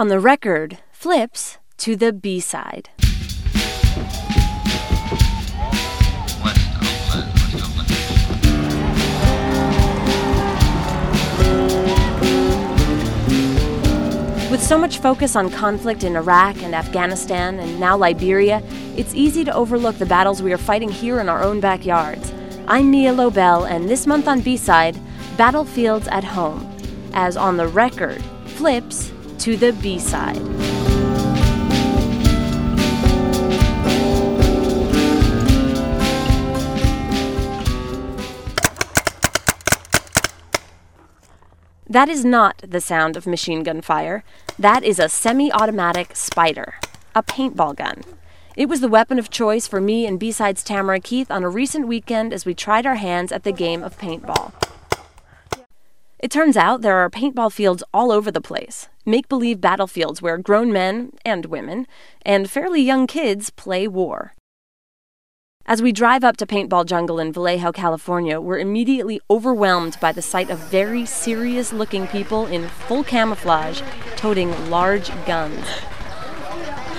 On the record, flips to the B side. With so much focus on conflict in Iraq and Afghanistan and now Liberia, it's easy to overlook the battles we are fighting here in our own backyards. I'm Mia Lobel, and this month on B Side, Battlefields at Home, as On the Record flips to the B side. That is not the sound of machine gun fire. That is a semi automatic Spyder, a paintball gun. It was the weapon of choice for me and B-Sides Tamara Keith on a recent weekend as we tried our hands at the game of paintball. It turns out there are paintball fields all over the place, make believe battlefields where grown men and women and fairly young kids play war. As we drive up to Paintball Jungle in Vallejo, California, we're immediately overwhelmed by the sight of very serious looking people in full camouflage toting large guns.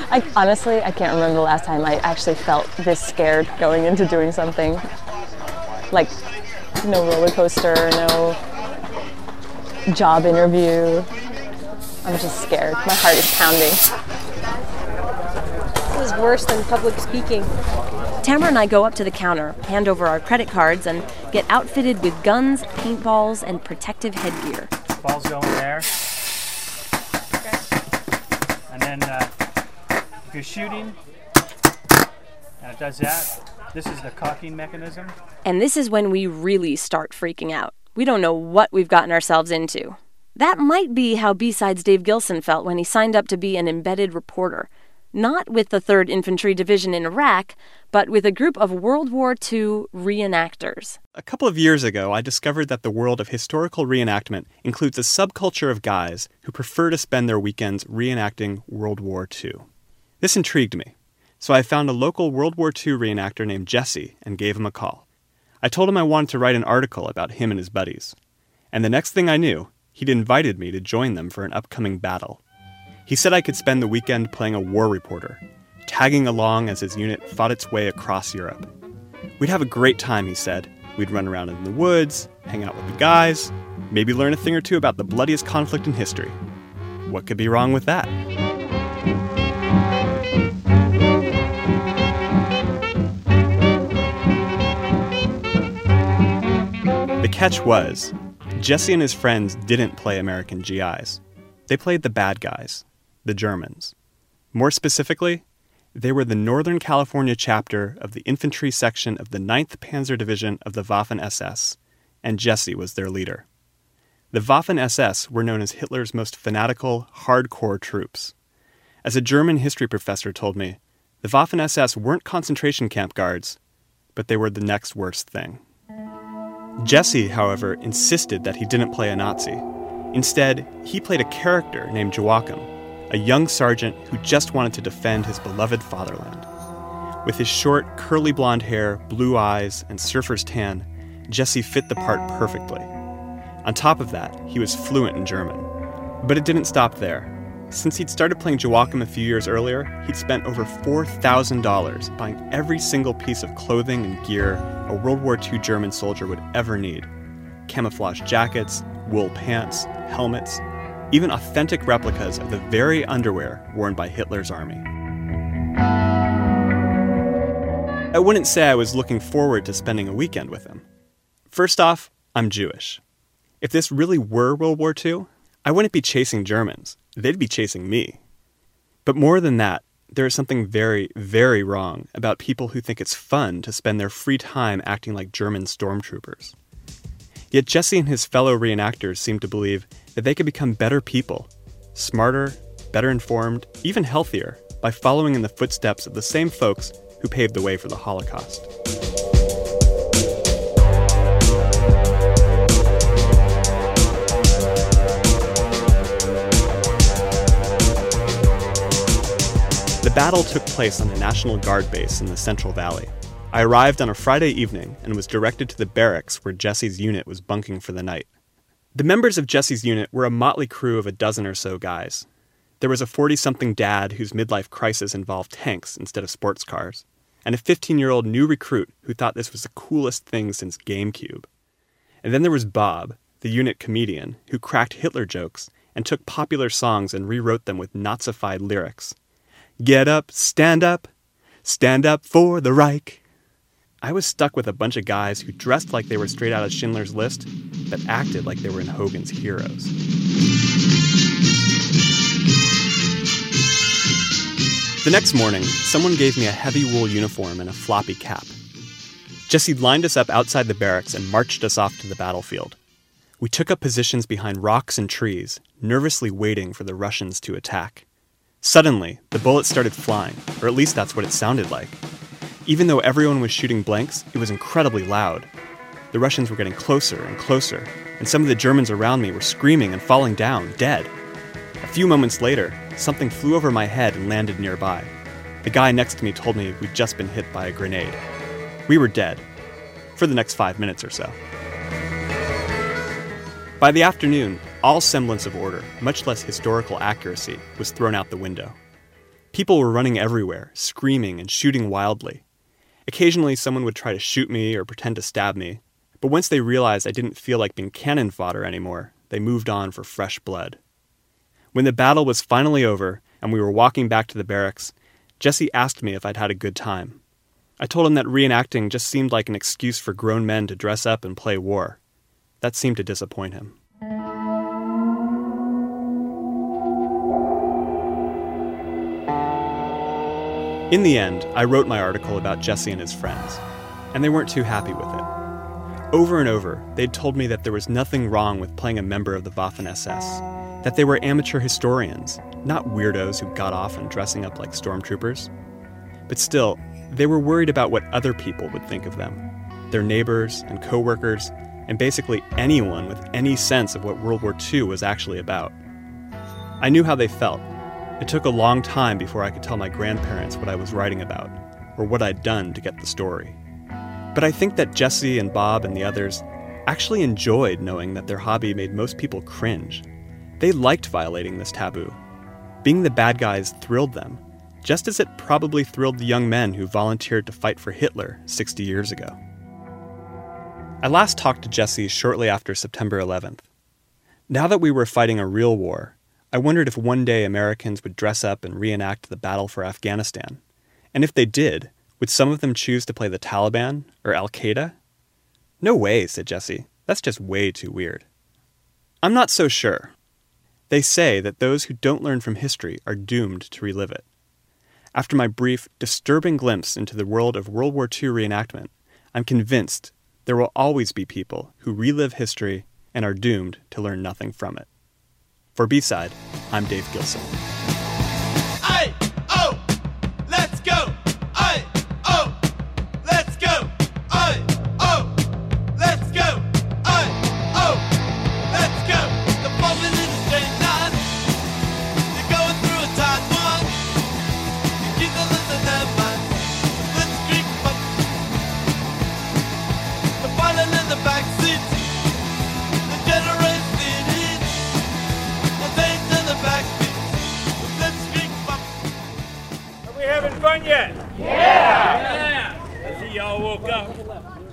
I honestly I can't remember the last time I actually felt this scared going into doing something. Like no roller coaster, no job interview. I'm just scared. My heart is pounding. This is worse than public speaking. Tamara and I go up to the counter, hand over our credit cards, and get outfitted with guns, paintballs, and protective headgear. Balls go in there. Okay. And then uh, if you're shooting, and it does that, this is the cocking mechanism. And this is when we really start freaking out. We don't know what we've gotten ourselves into. That might be how B-Sides Dave Gilson felt when he signed up to be an embedded reporter not with the 3rd Infantry Division in Iraq, but with a group of World War II reenactors. A couple of years ago, I discovered that the world of historical reenactment includes a subculture of guys who prefer to spend their weekends reenacting World War II. This intrigued me, so I found a local World War II reenactor named Jesse and gave him a call. I told him I wanted to write an article about him and his buddies. And the next thing I knew, he'd invited me to join them for an upcoming battle. He said I could spend the weekend playing a war reporter, tagging along as his unit fought its way across Europe. We'd have a great time, he said. We'd run around in the woods, hang out with the guys, maybe learn a thing or two about the bloodiest conflict in history. What could be wrong with that? The catch was, Jesse and his friends didn't play American GIs. They played the bad guys, the Germans. More specifically, they were the Northern California chapter of the infantry section of the 9th Panzer Division of the Waffen SS, and Jesse was their leader. The Waffen SS were known as Hitler's most fanatical, hardcore troops. As a German history professor told me, the Waffen SS weren't concentration camp guards, but they were the next worst thing. Jesse, however, insisted that he didn't play a Nazi. Instead, he played a character named Joachim, a young sergeant who just wanted to defend his beloved fatherland. With his short, curly blonde hair, blue eyes, and surfer's tan, Jesse fit the part perfectly. On top of that, he was fluent in German. But it didn't stop there. Since he'd started playing Joachim a few years earlier, he'd spent over $4,000 buying every single piece of clothing and gear a World War II German soldier would ever need camouflage jackets, wool pants, helmets, even authentic replicas of the very underwear worn by Hitler's army. I wouldn't say I was looking forward to spending a weekend with him. First off, I'm Jewish. If this really were World War II, I wouldn't be chasing Germans, they'd be chasing me. But more than that, there is something very, very wrong about people who think it's fun to spend their free time acting like German stormtroopers. Yet Jesse and his fellow reenactors seem to believe that they could become better people, smarter, better informed, even healthier, by following in the footsteps of the same folks who paved the way for the Holocaust. Battle took place on a National Guard base in the Central Valley. I arrived on a Friday evening and was directed to the barracks where Jesse's unit was bunking for the night. The members of Jesse's unit were a motley crew of a dozen or so guys. There was a 40 something dad whose midlife crisis involved tanks instead of sports cars, and a 15 year old new recruit who thought this was the coolest thing since GameCube. And then there was Bob, the unit comedian, who cracked Hitler jokes and took popular songs and rewrote them with Nazified lyrics. Get up, stand up, stand up for the Reich. I was stuck with a bunch of guys who dressed like they were straight out of Schindler's List, but acted like they were in Hogan's Heroes. The next morning, someone gave me a heavy wool uniform and a floppy cap. Jesse lined us up outside the barracks and marched us off to the battlefield. We took up positions behind rocks and trees, nervously waiting for the Russians to attack. Suddenly, the bullets started flying, or at least that's what it sounded like. Even though everyone was shooting blanks, it was incredibly loud. The Russians were getting closer and closer, and some of the Germans around me were screaming and falling down, dead. A few moments later, something flew over my head and landed nearby. The guy next to me told me we'd just been hit by a grenade. We were dead. For the next five minutes or so. By the afternoon, all semblance of order, much less historical accuracy, was thrown out the window. People were running everywhere, screaming and shooting wildly. Occasionally, someone would try to shoot me or pretend to stab me, but once they realized I didn't feel like being cannon fodder anymore, they moved on for fresh blood. When the battle was finally over and we were walking back to the barracks, Jesse asked me if I'd had a good time. I told him that reenacting just seemed like an excuse for grown men to dress up and play war. That seemed to disappoint him. In the end, I wrote my article about Jesse and his friends, and they weren't too happy with it. Over and over, they'd told me that there was nothing wrong with playing a member of the Waffen SS, that they were amateur historians, not weirdos who got off on dressing up like stormtroopers. But still, they were worried about what other people would think of them their neighbors and coworkers, and basically anyone with any sense of what World War II was actually about. I knew how they felt. It took a long time before I could tell my grandparents what I was writing about, or what I'd done to get the story. But I think that Jesse and Bob and the others actually enjoyed knowing that their hobby made most people cringe. They liked violating this taboo. Being the bad guys thrilled them, just as it probably thrilled the young men who volunteered to fight for Hitler 60 years ago. I last talked to Jesse shortly after September 11th. Now that we were fighting a real war, I wondered if one day Americans would dress up and reenact the battle for Afghanistan. And if they did, would some of them choose to play the Taliban or Al Qaeda? No way, said Jesse. That's just way too weird. I'm not so sure. They say that those who don't learn from history are doomed to relive it. After my brief, disturbing glimpse into the world of World War II reenactment, I'm convinced there will always be people who relive history and are doomed to learn nothing from it. For B Side, I'm Dave Gilson.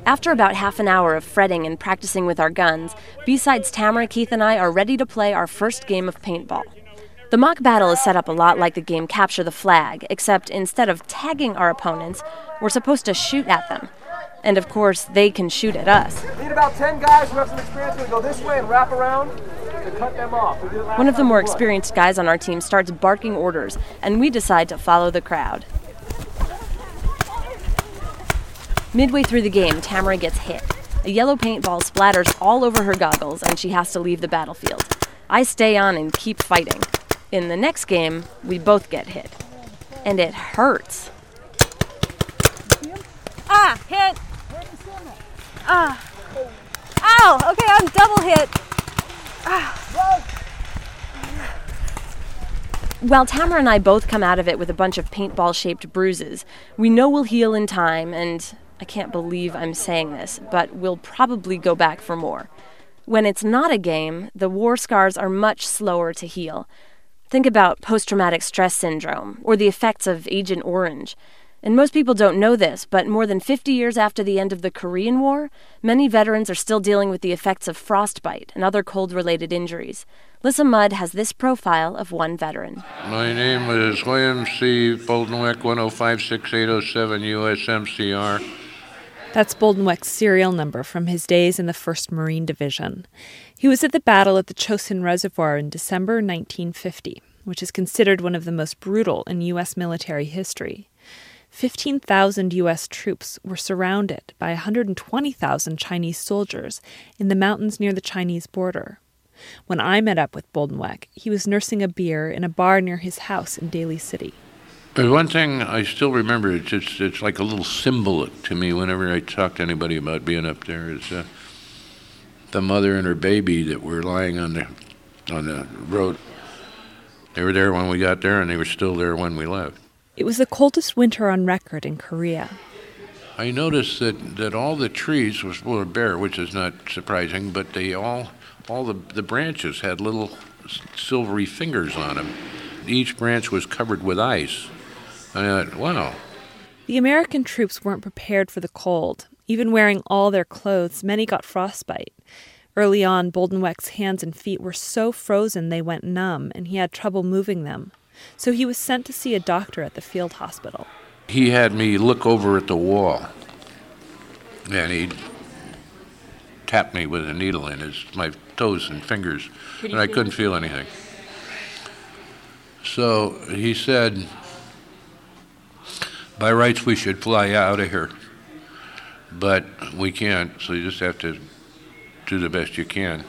After about half an hour of fretting and practicing with our guns, B-Sides Tamara, Keith, and I are ready to play our first game of paintball. The mock battle is set up a lot like the game Capture the Flag, except instead of tagging our opponents, we're supposed to shoot at them. And of course, they can shoot at us. Need about 10 guys who have some experience. We're going to go this way and wrap around to cut them off. We did it last One of the more experienced guys on our team starts barking orders, and we decide to follow the crowd. Midway through the game, Tamara gets hit. A yellow paintball splatters all over her goggles, and she has to leave the battlefield. I stay on and keep fighting. In the next game, we both get hit. And it hurts. Ah, hit. Ah. Ow, okay, I'm double hit. While Tamara and I both come out of it with a bunch of paintball shaped bruises, we know we'll heal in time, and I can't believe I'm saying this, but we'll probably go back for more. When it's not a game, the war scars are much slower to heal. Think about post traumatic stress syndrome or the effects of Agent Orange. And most people don't know this, but more than 50 years after the end of the Korean War, many veterans are still dealing with the effects of frostbite and other cold related injuries. Lissa Mudd has this profile of one veteran. My name is William C. Boldenwick, 1056807 USMCR. That's Boldenweck's serial number from his days in the 1st Marine Division. He was at the battle at the Chosin Reservoir in December 1950, which is considered one of the most brutal in U.S. military history. 15,000 U.S. troops were surrounded by 120,000 Chinese soldiers in the mountains near the Chinese border. When I met up with Boldenweck, he was nursing a beer in a bar near his house in Daly City. But one thing I still remember, it's, it's, it's like a little symbol to me whenever I talk to anybody about being up there, is uh, the mother and her baby that were lying on the, on the road. They were there when we got there, and they were still there when we left. It was the coldest winter on record in Korea. I noticed that, that all the trees was were bare, which is not surprising, but they all all the, the branches had little silvery fingers on them. Each branch was covered with ice. I thought, wow, The American troops weren't prepared for the cold. Even wearing all their clothes, many got frostbite. Early on, Boldenweck's hands and feet were so frozen they went numb, and he had trouble moving them. So he was sent to see a doctor at the field hospital. he had me look over at the wall, and he tapped me with a needle in his my toes and fingers, and I couldn't feel anything. So he said, "By rights, we should fly out of here, but we can't. So you just have to do the best you can."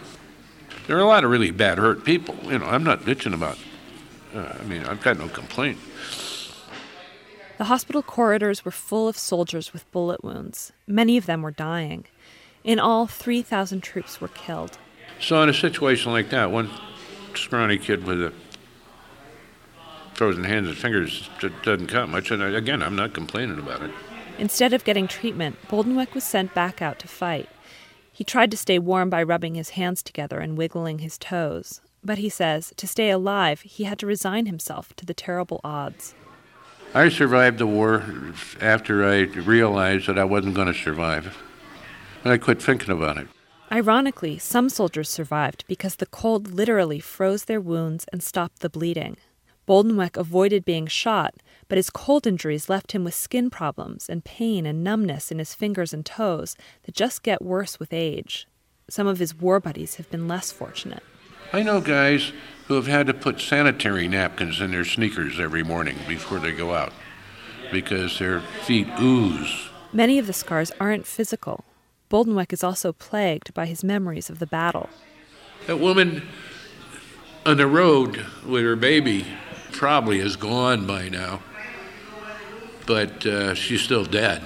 There are a lot of really bad hurt people. You know, I'm not bitching about. Uh, I mean, I've got no complaint. The hospital corridors were full of soldiers with bullet wounds. Many of them were dying. In all, 3,000 troops were killed. So in a situation like that, one scrawny kid with a frozen hands and fingers doesn't count much. And again, I'm not complaining about it. Instead of getting treatment, Boldenwick was sent back out to fight. He tried to stay warm by rubbing his hands together and wiggling his toes. But he says to stay alive, he had to resign himself to the terrible odds. I survived the war after I realized that I wasn't going to survive. And I quit thinking about it. Ironically, some soldiers survived because the cold literally froze their wounds and stopped the bleeding. Boldenwick avoided being shot, but his cold injuries left him with skin problems and pain and numbness in his fingers and toes that just get worse with age. Some of his war buddies have been less fortunate. I know guys who have had to put sanitary napkins in their sneakers every morning before they go out because their feet ooze. Many of the scars aren't physical. Boldenweck is also plagued by his memories of the battle. That woman on the road with her baby probably is gone by now, but uh, she's still dead.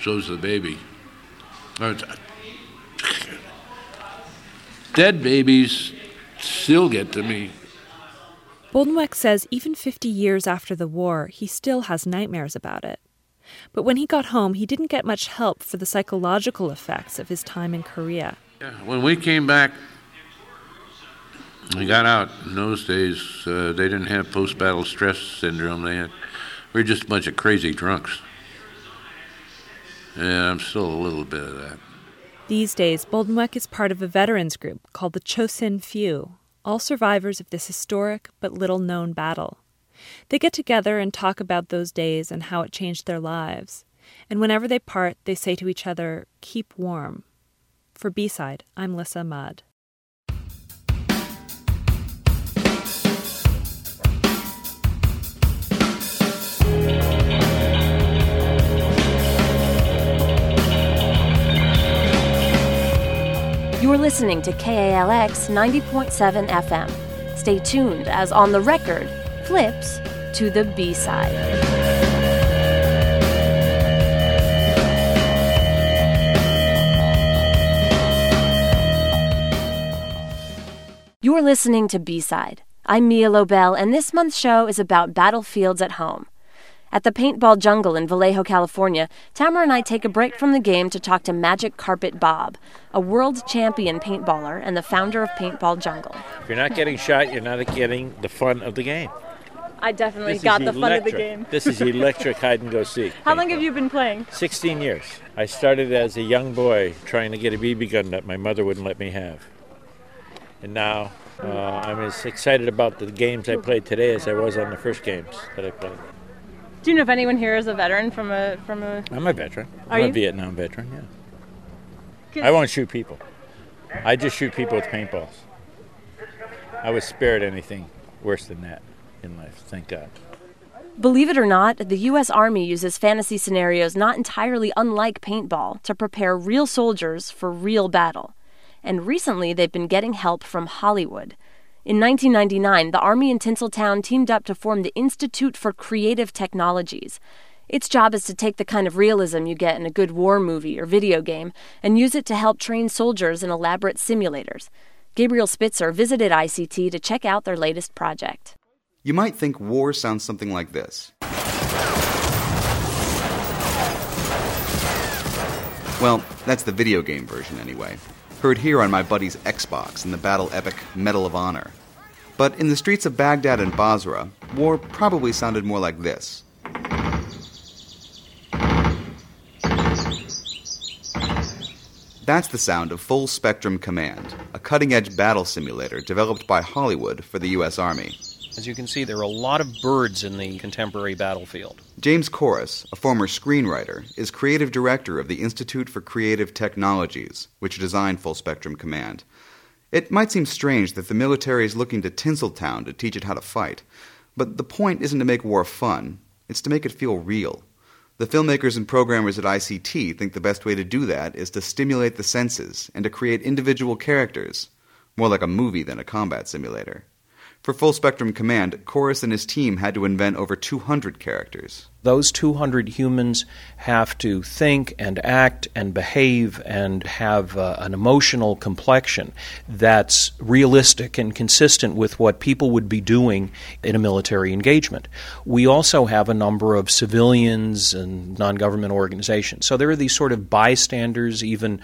So's the baby. Uh, Dead babies still get to me. Boldenwick says even 50 years after the war, he still has nightmares about it. But when he got home, he didn't get much help for the psychological effects of his time in Korea. Yeah, when we came back, we got out. In those days, uh, they didn't have post-battle stress syndrome. They had we were just a bunch of crazy drunks. Yeah, I'm still a little bit of that. These days, Boldenweck is part of a veterans group called the Chosin Few, all survivors of this historic but little known battle. They get together and talk about those days and how it changed their lives. And whenever they part, they say to each other, Keep warm. For B side, I'm Lissa Mudd. You're listening to KALX 90.7 FM. Stay tuned as On the Record flips to the B side. You're listening to B Side. I'm Mia Lobel, and this month's show is about battlefields at home. At the Paintball Jungle in Vallejo, California, Tamara and I take a break from the game to talk to Magic Carpet Bob, a world champion paintballer and the founder of Paintball Jungle. If you're not getting shot, you're not getting the fun of the game. I definitely This got is the fun of the game. This is electric hide and go seek. How long have you been playing? 16 years. I started as a young boy trying to get a BB gun that my mother wouldn't let me have. And now uh, I'm as excited about the games I played today as I was on the first games that I played. Do you know if anyone here is a veteran from a from a? I'm a veteran. Are I'm a? Vietnam veteran, yeah. I won't shoot people. I just shoot people with paintballs. I was spared anything worse than that in life, thank God. Believe it or not, the U.S. Army uses fantasy scenarios not entirely unlike paintball to prepare real soldiers for real battle. And recently, they've been getting help from Hollywood. In 1999, the Army in Tinseltown teamed up to form the Institute for Creative Technologies. Its job is to take the kind of realism you get in a good war movie or video game and use it to help train soldiers in elaborate simulators. Gabriel Spitzer visited ICT to check out their latest project. You might think war sounds something like this. Well, that's the video game version anyway. Heard here on my buddy's Xbox in the battle epic Medal of Honor. But in the streets of Baghdad and Basra, war probably sounded more like this. That's the sound of Full Spectrum Command, a cutting edge battle simulator developed by Hollywood for the U.S. Army. As you can see, there are a lot of birds in the contemporary battlefield. James Korris, a former screenwriter, is creative director of the Institute for Creative Technologies, which designed Full Spectrum Command. It might seem strange that the military is looking to Tinseltown to teach it how to fight, but the point isn't to make war fun, it's to make it feel real. The filmmakers and programmers at ICT think the best way to do that is to stimulate the senses and to create individual characters, more like a movie than a combat simulator. For Full Spectrum Command, Korris and his team had to invent over 200 characters. Those 200 humans have to think and act and behave and have uh, an emotional complexion that's realistic and consistent with what people would be doing in a military engagement. We also have a number of civilians and non government organizations. So there are these sort of bystanders, even,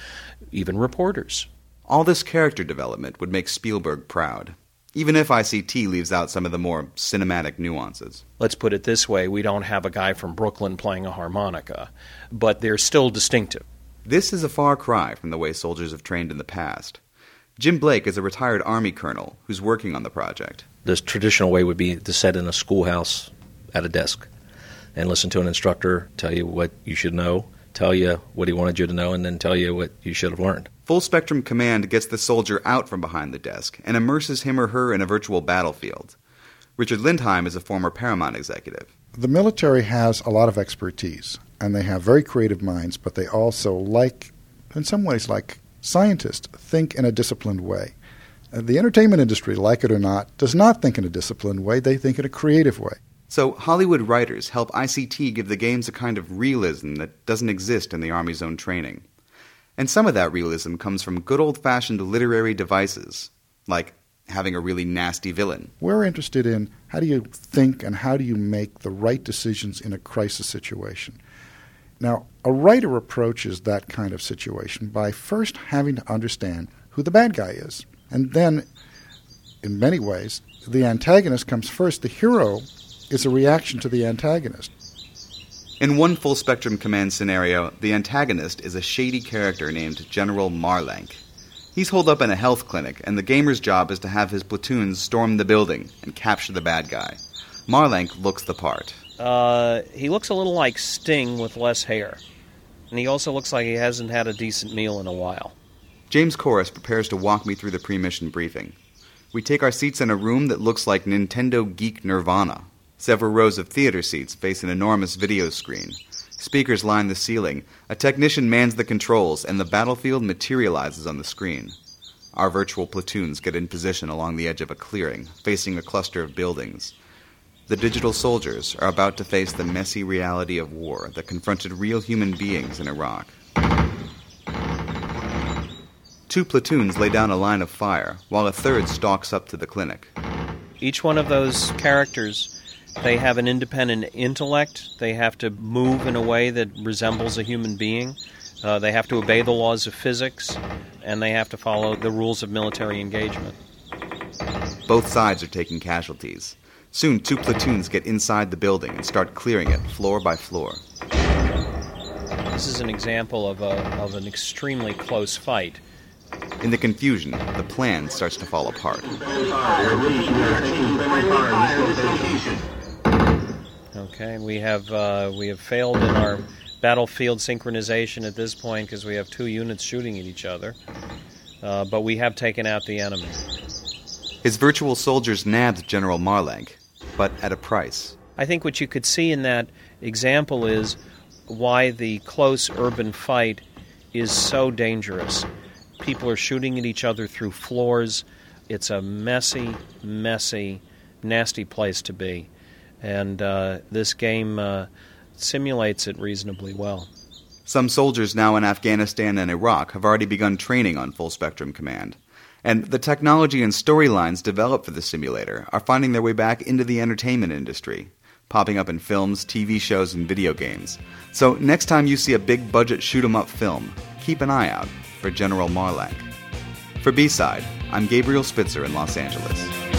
even reporters. All this character development would make Spielberg proud, even if ICT leaves out some of the more cinematic nuances. Let's put it this way we don't have a guy from Brooklyn playing a harmonica, but they're still distinctive. This is a far cry from the way soldiers have trained in the past. Jim Blake is a retired Army colonel who's working on the project. The traditional way would be to sit in a schoolhouse at a desk and listen to an instructor tell you what you should know, tell you what he wanted you to know, and then tell you what you should have learned. Full Spectrum Command gets the soldier out from behind the desk and immerses him or her in a virtual battlefield. Richard Lindheim is a former Paramount executive. The military has a lot of expertise, and they have very creative minds, but they also, like, in some ways, like scientists, think in a disciplined way. Uh, The entertainment industry, like it or not, does not think in a disciplined way, they think in a creative way. So, Hollywood writers help ICT give the games a kind of realism that doesn't exist in the Army's own training. And some of that realism comes from good old fashioned literary devices, like having a really nasty villain. We're interested in how do you think and how do you make the right decisions in a crisis situation. Now, a writer approaches that kind of situation by first having to understand who the bad guy is. And then, in many ways, the antagonist comes first. The hero is a reaction to the antagonist. In one full spectrum command scenario, the antagonist is a shady character named General Marlank. He's holed up in a health clinic, and the gamer's job is to have his platoons storm the building and capture the bad guy. Marlank looks the part. Uh, he looks a little like Sting with less hair. And he also looks like he hasn't had a decent meal in a while. James Korris prepares to walk me through the pre mission briefing. We take our seats in a room that looks like Nintendo Geek Nirvana. Several rows of theater seats face an enormous video screen. Speakers line the ceiling, a technician mans the controls, and the battlefield materializes on the screen. Our virtual platoons get in position along the edge of a clearing, facing a cluster of buildings. The digital soldiers are about to face the messy reality of war that confronted real human beings in Iraq. Two platoons lay down a line of fire, while a third stalks up to the clinic. Each one of those characters They have an independent intellect. They have to move in a way that resembles a human being. Uh, they have to obey the laws of physics, and they have to follow the rules of military engagement. Both sides are taking casualties. Soon, two platoons get inside the building and start clearing it floor by floor. This is an example of, a, of an extremely close fight. In the confusion, the plan starts to fall apart. Okay, we have uh, we have failed in our battlefield synchronization at this point because we have two units shooting at each other, uh, but we have taken out the enemy. His virtual soldiers nabbed General Marlank, but at a price. I think what you could see in that example is why the close urban fight is so dangerous. People are shooting at each other through floors. It's a messy, messy, nasty place to be. And uh, this game uh, simulates it reasonably well. Some soldiers now in Afghanistan and Iraq have already begun training on Full Spectrum Command. And the technology and storylines developed for the simulator are finding their way back into the entertainment industry, popping up in films, TV shows, and video games. So next time you see a big budget shoot 'em up film, keep an eye out for General Marlank. For B Side, I'm Gabriel Spitzer in Los Angeles.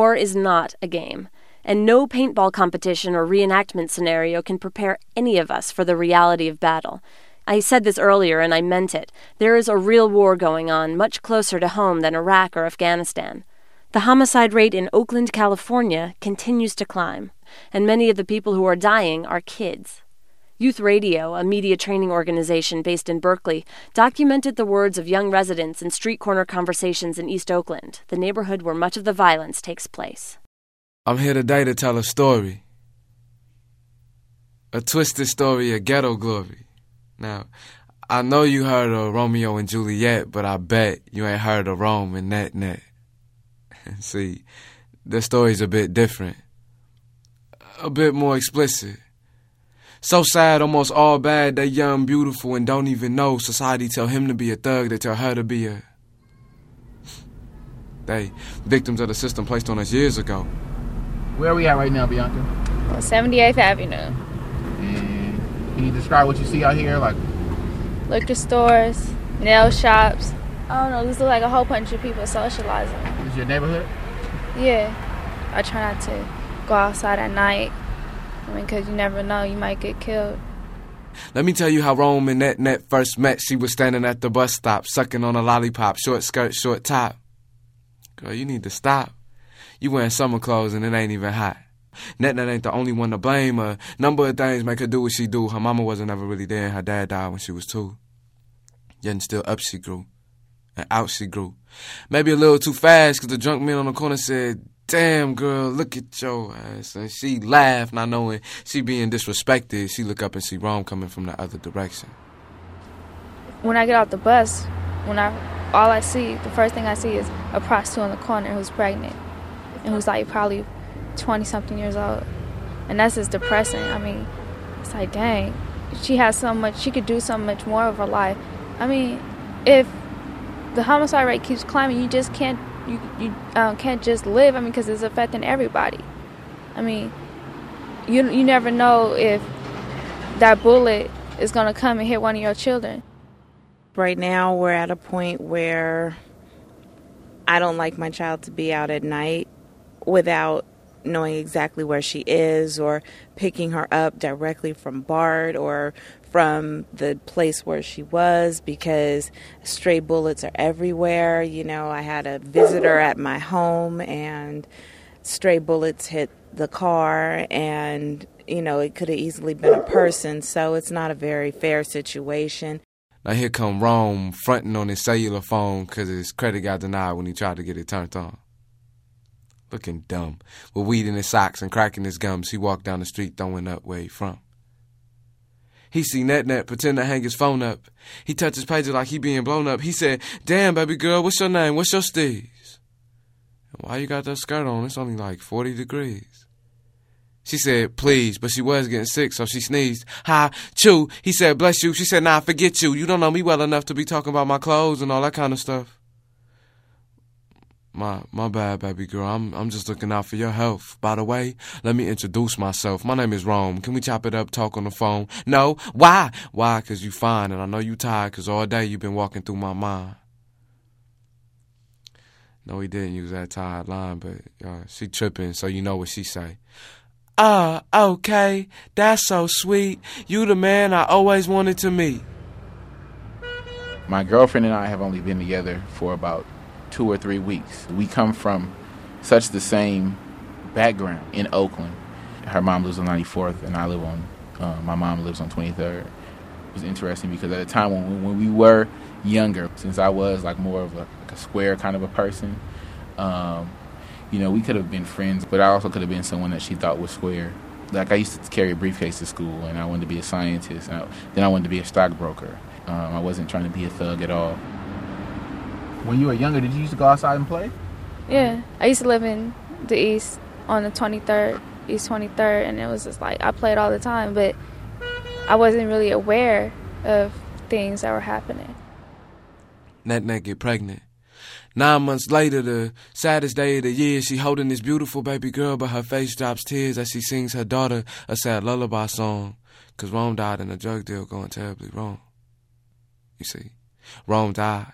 War is not a game, and no paintball competition or reenactment scenario can prepare any of us for the reality of battle. I said this earlier and I meant it. There is a real war going on, much closer to home than Iraq or Afghanistan. The homicide rate in Oakland, California continues to climb, and many of the people who are dying are kids. Youth Radio, a media training organization based in Berkeley, documented the words of young residents in street corner conversations in East Oakland, the neighborhood where much of the violence takes place. I'm here today to tell a story. A twisted story of ghetto glory. Now, I know you heard of Romeo and Juliet, but I bet you ain't heard of Rome and Net Net. See, the story's a bit different, a bit more explicit. So sad, almost all bad, they young, beautiful, and don't even know. Society tell him to be a thug, they tell her to be a. They victims of the system placed on us years ago. Where are we at right now, Bianca? On 78th Avenue. And can you describe what you see out here? Like, Liquor stores, nail shops. I don't know, this looks like a whole bunch of people socializing. is your neighborhood? Yeah. I try not to go outside at night. I mean, because you never know, you might get killed. Let me tell you how Rome and Net Net first met. She was standing at the bus stop, sucking on a lollipop, short skirt, short top. Girl, you need to stop. You wearing summer clothes and it ain't even hot. Net Net ain't the only one to blame. A number of things make her do what she do. Her mama wasn't ever really there and her dad died when she was two. Yet and still up she grew. And out she grew. Maybe a little too fast because the drunk man on the corner said, Damn, girl, look at your ass. And she laughed, not knowing she being disrespected. She look up and see Rome coming from the other direction. When I get off the bus, when I all I see, the first thing I see is a prostitute in the corner who's pregnant and who's like probably 20 something years old. And that's just depressing. I mean, it's like, dang, she has so much, she could do so much more of her life. I mean, if the homicide rate keeps climbing, you just can't, you, you um, can't just live. I mean, because it's affecting everybody. I mean, you, you never know if that bullet is to come and hit one of your children. Right now, we're at a point where I don't like my child to be out at night without knowing exactly where she is or picking her up directly from BART or from the place where she was because stray bullets are everywhere. You know, I had a visitor at my home and stray bullets hit the car and you know, it could have easily been a person, so it's not a very fair situation. Now here come Rome fronting on his cellular phone because his credit got denied when he tried to get it turned on. Looking dumb, with weed in his socks and cracking his gums, he walked down the street throwing up where he from. He see Net Net pretend to hang his phone up. He touch his pager like he being blown up. He said, Damn, baby girl, what's your name? What's your steez? Why you got that skirt on? It's only like 40 degrees. She said, please, but she was getting sick, so she sneezed. Hi, chew. He said, bless you. She said, nah, forget you. You don't know me well enough to be talking about my clothes and all that kind of stuff. My my bad, baby girl. I'm I'm just looking out for your health. By the way, let me introduce myself. My name is Rome. Can we chop it up, talk on the phone? No. Why? Why? Cause you fine, and I know you tired, cause all day you've been walking through my mind. No, he didn't use that tired line, but uh, she tripping, so you know what she say. Ah, uh, okay, that's so sweet. You the man I always wanted to meet. My girlfriend and I have only been together for about two or three weeks. We come from such the same background in Oakland. Her mom lives on 94th, and I live on. Uh, my mom lives on 23rd. It was interesting because at the time when when we were younger, since I was like more of a, like a square kind of a person, um, you know, we could have been friends, but I also could have been someone that she thought was square. Like I used to carry a briefcase to school, and I wanted to be a scientist. I, then I wanted to be a stockbroker. Um, I wasn't trying to be a thug at all. When you were younger, did you used to go outside and play? Yeah, I used to live in the east on the 23rd, East 23rd, and it was just like I played all the time, but I wasn't really aware of things that were happening. Net Net get pregnant. Nine months later, the saddest day of the year, she holding this beautiful baby girl, but her face drops tears as she sings her daughter a sad lullaby song. Cause Rome died in a drug deal going terribly wrong. You see, Rome died.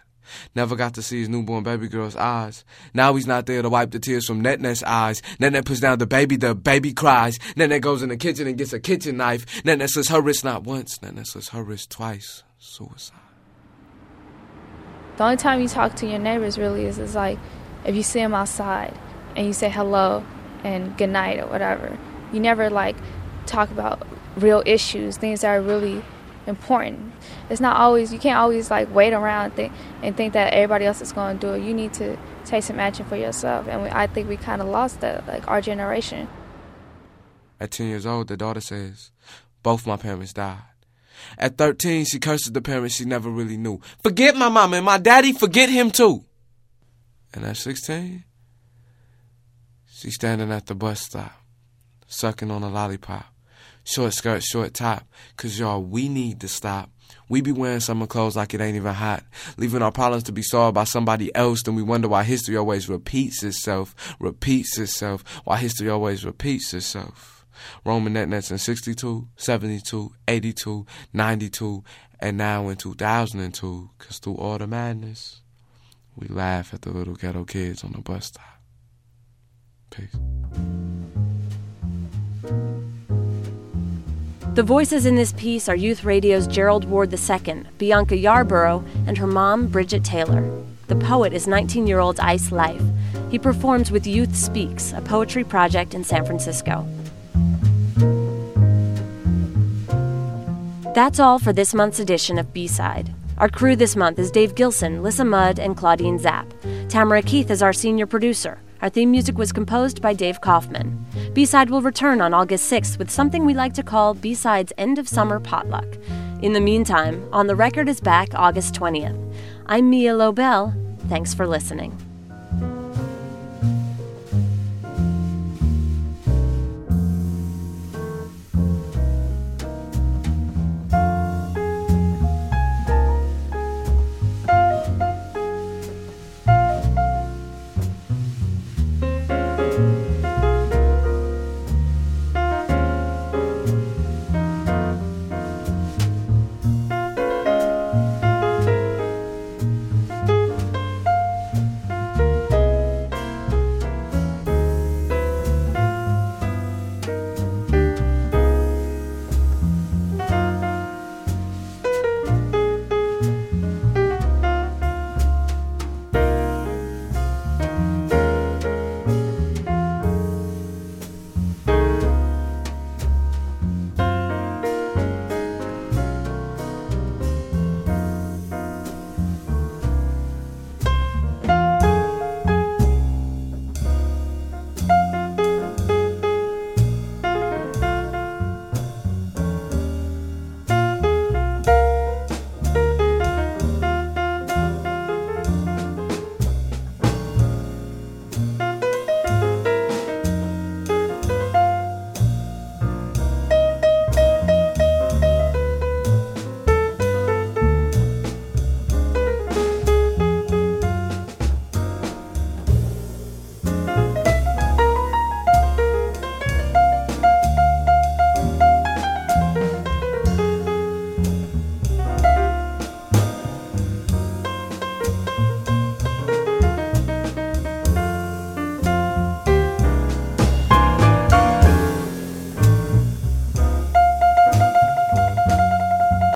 Never got to see his newborn baby girl's eyes. Now he's not there to wipe the tears from Net Net's eyes. Net Net puts down the baby, the baby cries. Net Net goes in the kitchen and gets a kitchen knife. Net Net says her wrist not once. Net Net says her wrist twice. Suicide. The only time you talk to your neighbors really is, is like if you see them outside and you say hello and good night or whatever. You never like talk about real issues, things that are really important. It's not always you can't always like wait around and think, and think that everybody else is going to do it. You need to take some action for yourself, and we, I think we kind of lost that, like our generation. At 10 years old, the daughter says, Both my parents died. At 13, she curses the parents she never really knew. Forget my mama and my daddy, forget him too. And at 16, she's standing at the bus stop, sucking on a lollipop. Short skirt, short top. Cause y'all, we need to stop. We be wearing summer clothes like it ain't even hot, leaving our problems to be solved by somebody else. Then we wonder why history always repeats itself, repeats itself, why history always repeats itself. Roman net nets in 62, 72, 82, 92, and now in 2002. Cause through all the madness, we laugh at the little ghetto kids on the bus stop. Peace. The voices in this piece are Youth Radio's Gerald Ward II, Bianca Yarborough, and her mom, Bridget Taylor. The poet is 19 year old Ice Life. He performs with Youth Speaks, a poetry project in San Francisco. That's all for this month's edition of B Side. Our crew this month is Dave Gilson, Lissa Mudd, and Claudine Zapp. Tamara Keith is our senior producer. Our theme music was composed by Dave Kaufman. B Side will return on August 6th with something we like to call B Side's End of Summer Potluck. In the meantime, On the Record is back August 20th. I'm Mia Lobel. Thanks for listening.